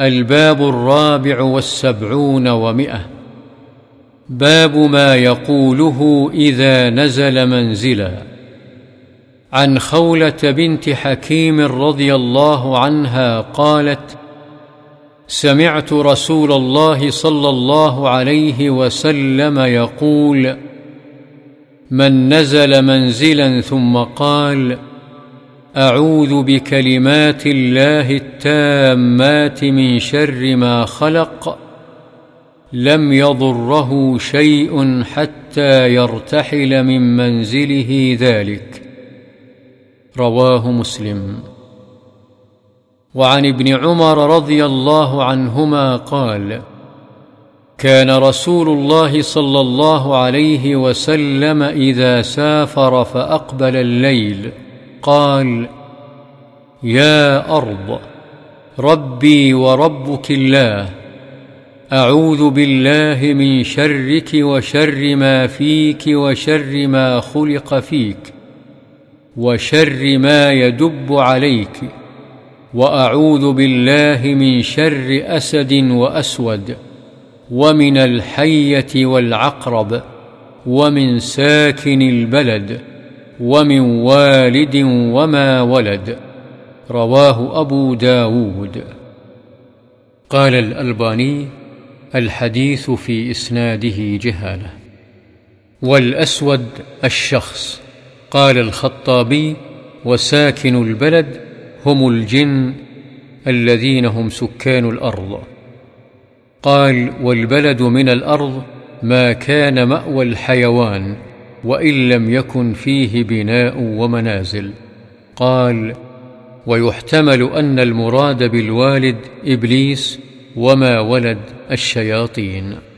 الباب الرابع والسبعون ومئة. باب ما يقوله إذا نزل منزلا. عن خولة بنت حكيم رضي الله عنها قالت سمعت رسول الله صلى الله عليه وسلم يقول من نزل منزلا ثم قال أعوذ بكلمات الله التامات من شر ما خلق لم يضره شيء حتى يرتحل من منزله ذلك. رواه مسلم. وعن ابن عمر رضي الله عنهما قال كان رسول الله صلى الله عليه وسلم إذا سافر فأقبل الليل. قال يا أرض ربي وربك الله أعوذ بالله من شرك وشر ما فيك وشر ما خلق فيك وشر ما يدب عليك وأعوذ بالله من شر أسد وأسود ومن الحية والعقرب ومن ساكن البلد. ومن والد وما ولد. رواه أبو داود. قال الألباني الحديث في إسناده جهالة. والأسود الشخص. قال الخطابي وساكن البلد هم الجن الذين هم سكان الأرض. قال والبلد من الأرض ما كان مأوى الحيوان. وإن لم يكن فيه بناء ومنازل. قال ويحتمل أن المراد بالوالد إبليس وما ولد الشياطين.